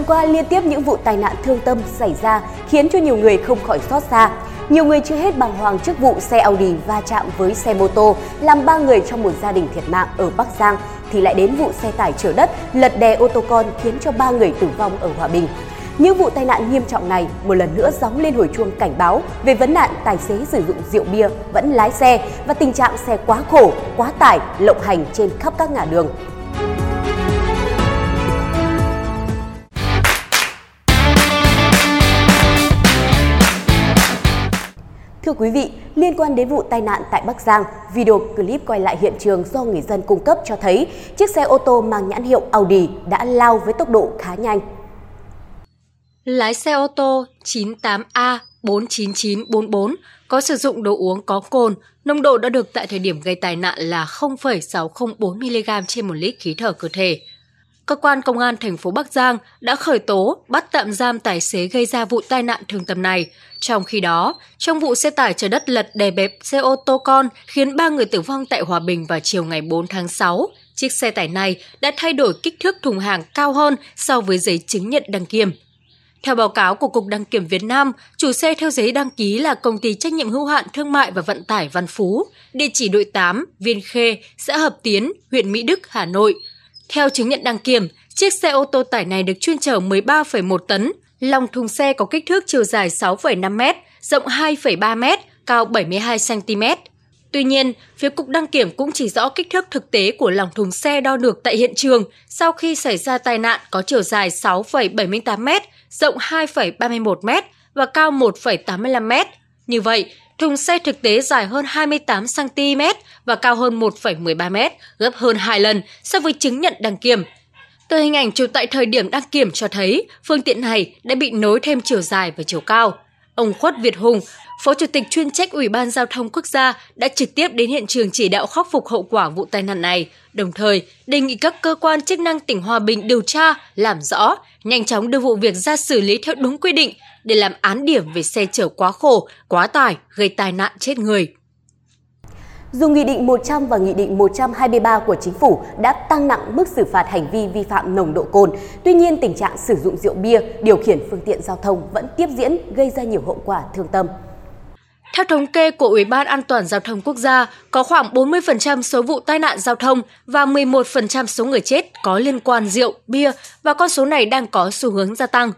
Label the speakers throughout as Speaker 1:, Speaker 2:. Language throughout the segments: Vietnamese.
Speaker 1: tuần qua liên tiếp những vụ tai nạn thương tâm xảy ra khiến cho nhiều người không khỏi xót xa. Nhiều người chưa hết bàng hoàng trước vụ xe Audi va chạm với xe mô tô làm ba người trong một gia đình thiệt mạng ở Bắc Giang thì lại đến vụ xe tải chở đất lật đè ô tô con khiến cho ba người tử vong ở Hòa Bình. Những vụ tai nạn nghiêm trọng này một lần nữa gióng lên hồi chuông cảnh báo về vấn nạn tài xế sử dụng rượu bia vẫn lái xe và tình trạng xe quá khổ, quá tải, lộng hành trên khắp các ngã đường. Thưa quý vị, liên quan đến vụ tai nạn tại Bắc Giang, video clip quay lại hiện trường do người dân cung cấp cho thấy chiếc xe ô tô mang nhãn hiệu Audi đã lao với tốc độ khá nhanh.
Speaker 2: Lái xe ô tô 98A 49944 có sử dụng đồ uống có cồn, nồng độ đã được tại thời điểm gây tai nạn là 0,604mg trên một lít khí thở cơ thể. Cơ quan công an thành phố Bắc Giang đã khởi tố, bắt tạm giam tài xế gây ra vụ tai nạn thương tâm này. Trong khi đó, trong vụ xe tải chở đất lật đè bẹp xe ô tô con khiến ba người tử vong tại Hòa Bình vào chiều ngày 4 tháng 6, chiếc xe tải này đã thay đổi kích thước thùng hàng cao hơn so với giấy chứng nhận đăng kiểm. Theo báo cáo của Cục Đăng kiểm Việt Nam, chủ xe theo giấy đăng ký là công ty trách nhiệm hữu hạn thương mại và vận tải Văn Phú, địa chỉ đội 8, Viên Khê, xã Hợp Tiến, huyện Mỹ Đức, Hà Nội. Theo chứng nhận đăng kiểm, chiếc xe ô tô tải này được chuyên chở 13,1 tấn, lòng thùng xe có kích thước chiều dài 6,5 m, rộng 2,3 m, cao 72 cm. Tuy nhiên, phía Cục Đăng kiểm cũng chỉ rõ kích thước thực tế của lòng thùng xe đo được tại hiện trường sau khi xảy ra tai nạn có chiều dài 6,78 m, rộng 2,31 m và cao 1,85 m. Như vậy, thùng xe thực tế dài hơn 28 cm và cao hơn 1,13 m, gấp hơn 2 lần so với chứng nhận đăng kiểm. Từ hình ảnh chụp tại thời điểm đăng kiểm cho thấy, phương tiện này đã bị nối thêm chiều dài và chiều cao. Ông Khuất Việt Hùng, Phó Chủ tịch chuyên trách Ủy ban Giao thông Quốc gia đã trực tiếp đến hiện trường chỉ đạo khắc phục hậu quả vụ tai nạn này, đồng thời đề nghị các cơ quan chức năng tỉnh Hòa Bình điều tra, làm rõ, nhanh chóng đưa vụ việc ra xử lý theo đúng quy định để làm án điểm về xe chở quá khổ, quá tải, gây tai nạn chết người.
Speaker 1: Dù Nghị định 100 và Nghị định 123 của Chính phủ đã tăng nặng mức xử phạt hành vi vi phạm nồng độ cồn, tuy nhiên tình trạng sử dụng rượu bia, điều khiển phương tiện giao thông vẫn tiếp diễn gây ra nhiều hậu quả thương tâm.
Speaker 2: Theo thống kê của Ủy ban An toàn Giao thông Quốc gia, có khoảng 40% số vụ tai nạn giao thông và 11% số người chết có liên quan rượu, bia và con số này đang có xu hướng gia tăng.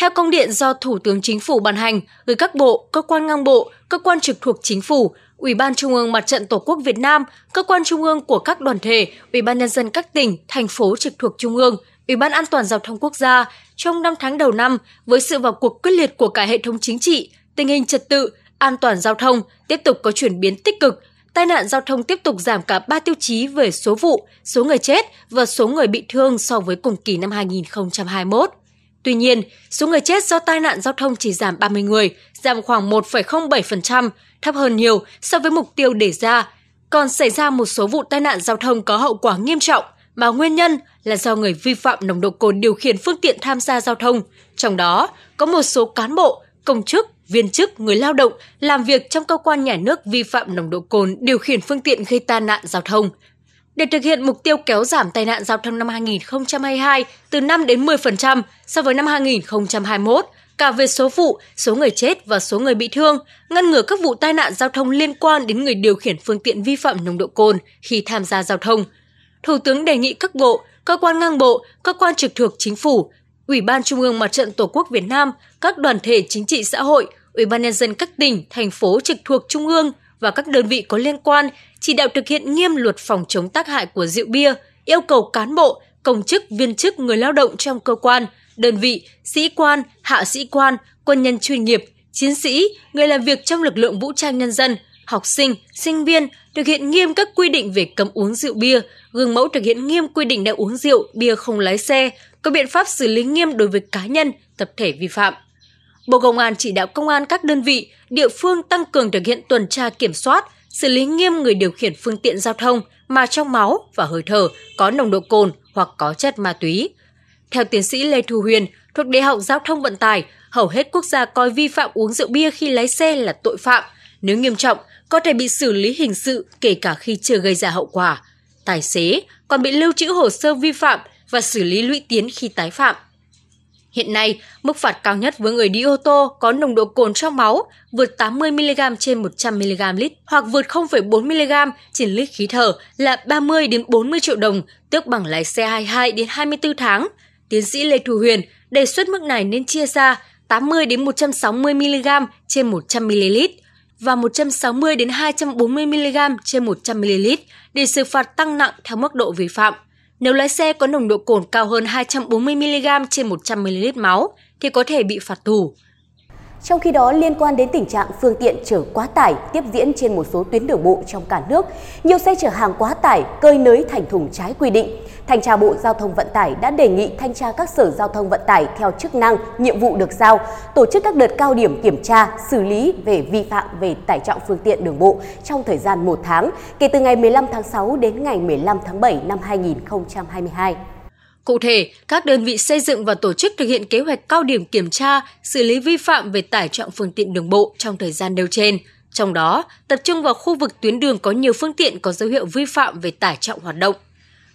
Speaker 2: Theo công điện do Thủ tướng Chính phủ ban hành, gửi các bộ, cơ quan ngang bộ, cơ quan trực thuộc Chính phủ, Ủy ban Trung ương Mặt trận Tổ quốc Việt Nam, cơ quan trung ương của các đoàn thể, Ủy ban nhân dân các tỉnh, thành phố trực thuộc Trung ương, Ủy ban An toàn giao thông quốc gia trong 5 tháng đầu năm với sự vào cuộc quyết liệt của cả hệ thống chính trị, tình hình trật tự, an toàn giao thông tiếp tục có chuyển biến tích cực, tai nạn giao thông tiếp tục giảm cả 3 tiêu chí về số vụ, số người chết và số người bị thương so với cùng kỳ năm 2021. Tuy nhiên, số người chết do tai nạn giao thông chỉ giảm 30 người, giảm khoảng 1,07%, thấp hơn nhiều so với mục tiêu đề ra. Còn xảy ra một số vụ tai nạn giao thông có hậu quả nghiêm trọng mà nguyên nhân là do người vi phạm nồng độ cồn điều khiển phương tiện tham gia giao thông. Trong đó, có một số cán bộ, công chức, viên chức, người lao động làm việc trong cơ quan nhà nước vi phạm nồng độ cồn điều khiển phương tiện gây tai nạn giao thông. Để thực hiện mục tiêu kéo giảm tai nạn giao thông năm 2022 từ 5 đến 10% so với năm 2021, cả về số vụ, số người chết và số người bị thương, ngăn ngừa các vụ tai nạn giao thông liên quan đến người điều khiển phương tiện vi phạm nồng độ cồn khi tham gia giao thông. Thủ tướng đề nghị các bộ, cơ quan ngang bộ, cơ quan trực thuộc chính phủ, Ủy ban Trung ương Mặt trận Tổ quốc Việt Nam, các đoàn thể chính trị xã hội, Ủy ban nhân dân các tỉnh, thành phố trực thuộc Trung ương và các đơn vị có liên quan chỉ đạo thực hiện nghiêm luật phòng chống tác hại của rượu bia, yêu cầu cán bộ, công chức, viên chức, người lao động trong cơ quan, đơn vị, sĩ quan, hạ sĩ quan, quân nhân chuyên nghiệp, chiến sĩ, người làm việc trong lực lượng vũ trang nhân dân, học sinh, sinh viên thực hiện nghiêm các quy định về cấm uống rượu bia, gương mẫu thực hiện nghiêm quy định đã uống rượu, bia không lái xe, có biện pháp xử lý nghiêm đối với cá nhân, tập thể vi phạm. Bộ Công an chỉ đạo công an các đơn vị, địa phương tăng cường thực hiện tuần tra kiểm soát, xử lý nghiêm người điều khiển phương tiện giao thông mà trong máu và hơi thở có nồng độ cồn hoặc có chất ma túy. Theo tiến sĩ Lê Thu Huyền, thuộc Đại học Giao thông Vận tải, hầu hết quốc gia coi vi phạm uống rượu bia khi lái xe là tội phạm. Nếu nghiêm trọng, có thể bị xử lý hình sự kể cả khi chưa gây ra hậu quả. Tài xế còn bị lưu trữ hồ sơ vi phạm và xử lý lũy tiến khi tái phạm. Hiện nay, mức phạt cao nhất với người đi ô tô có nồng độ cồn trong máu vượt 80mg trên 100mg lít hoặc vượt 0,4mg trên lít khí thở là 30 đến 40 triệu đồng, tước bằng lái xe 22 đến 24 tháng. Tiến sĩ Lê Thu Huyền đề xuất mức này nên chia ra 80 đến 160 mg trên 100 ml và 160 đến 240 mg trên 100 ml để xử phạt tăng nặng theo mức độ vi phạm. Nếu lái xe có nồng độ cồn cao hơn 240 mg trên 100 ml máu, thì có thể bị phạt tù.
Speaker 1: Trong khi đó, liên quan đến tình trạng phương tiện chở quá tải tiếp diễn trên một số tuyến đường bộ trong cả nước, nhiều xe chở hàng quá tải cơi nới thành thùng trái quy định. Thanh tra Bộ Giao thông Vận tải đã đề nghị thanh tra các sở giao thông vận tải theo chức năng, nhiệm vụ được giao, tổ chức các đợt cao điểm kiểm tra, xử lý về vi phạm về tải trọng phương tiện đường bộ trong thời gian một tháng, kể từ ngày 15 tháng 6 đến ngày 15 tháng 7 năm 2022.
Speaker 2: Cụ thể, các đơn vị xây dựng và tổ chức thực hiện kế hoạch cao điểm kiểm tra, xử lý vi phạm về tải trọng phương tiện đường bộ trong thời gian nêu trên. Trong đó, tập trung vào khu vực tuyến đường có nhiều phương tiện có dấu hiệu vi phạm về tải trọng hoạt động.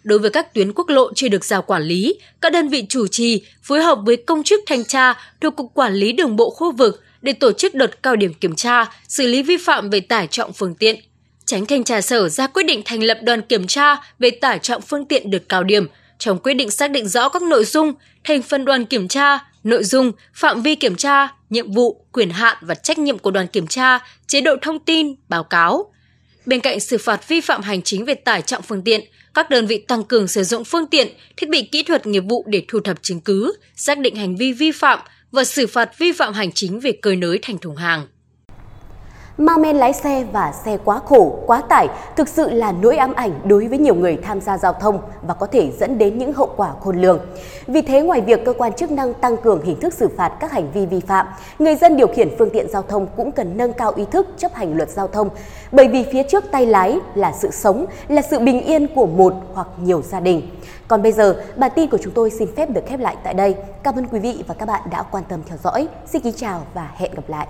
Speaker 2: Đối với các tuyến quốc lộ chưa được giao quản lý, các đơn vị chủ trì phối hợp với công chức thanh tra thuộc Cục Quản lý Đường bộ khu vực để tổ chức đợt cao điểm kiểm tra, xử lý vi phạm về tải trọng phương tiện. Tránh thanh tra sở ra quyết định thành lập đoàn kiểm tra về tải trọng phương tiện đợt cao điểm – trong quyết định xác định rõ các nội dung, thành phần đoàn kiểm tra, nội dung, phạm vi kiểm tra, nhiệm vụ, quyền hạn và trách nhiệm của đoàn kiểm tra, chế độ thông tin, báo cáo. Bên cạnh xử phạt vi phạm hành chính về tải trọng phương tiện, các đơn vị tăng cường sử dụng phương tiện, thiết bị kỹ thuật nghiệp vụ để thu thập chứng cứ, xác định hành vi vi phạm và xử phạt vi phạm hành chính về cơi nới thành thùng hàng
Speaker 1: ma men lái xe và xe quá khổ, quá tải thực sự là nỗi ám ảnh đối với nhiều người tham gia giao thông và có thể dẫn đến những hậu quả khôn lường. Vì thế, ngoài việc cơ quan chức năng tăng cường hình thức xử phạt các hành vi vi phạm, người dân điều khiển phương tiện giao thông cũng cần nâng cao ý thức chấp hành luật giao thông, bởi vì phía trước tay lái là sự sống, là sự bình yên của một hoặc nhiều gia đình. Còn bây giờ, bản tin của chúng tôi xin phép được khép lại tại đây. Cảm ơn quý vị và các bạn đã quan tâm theo dõi. Xin kính chào và hẹn gặp lại.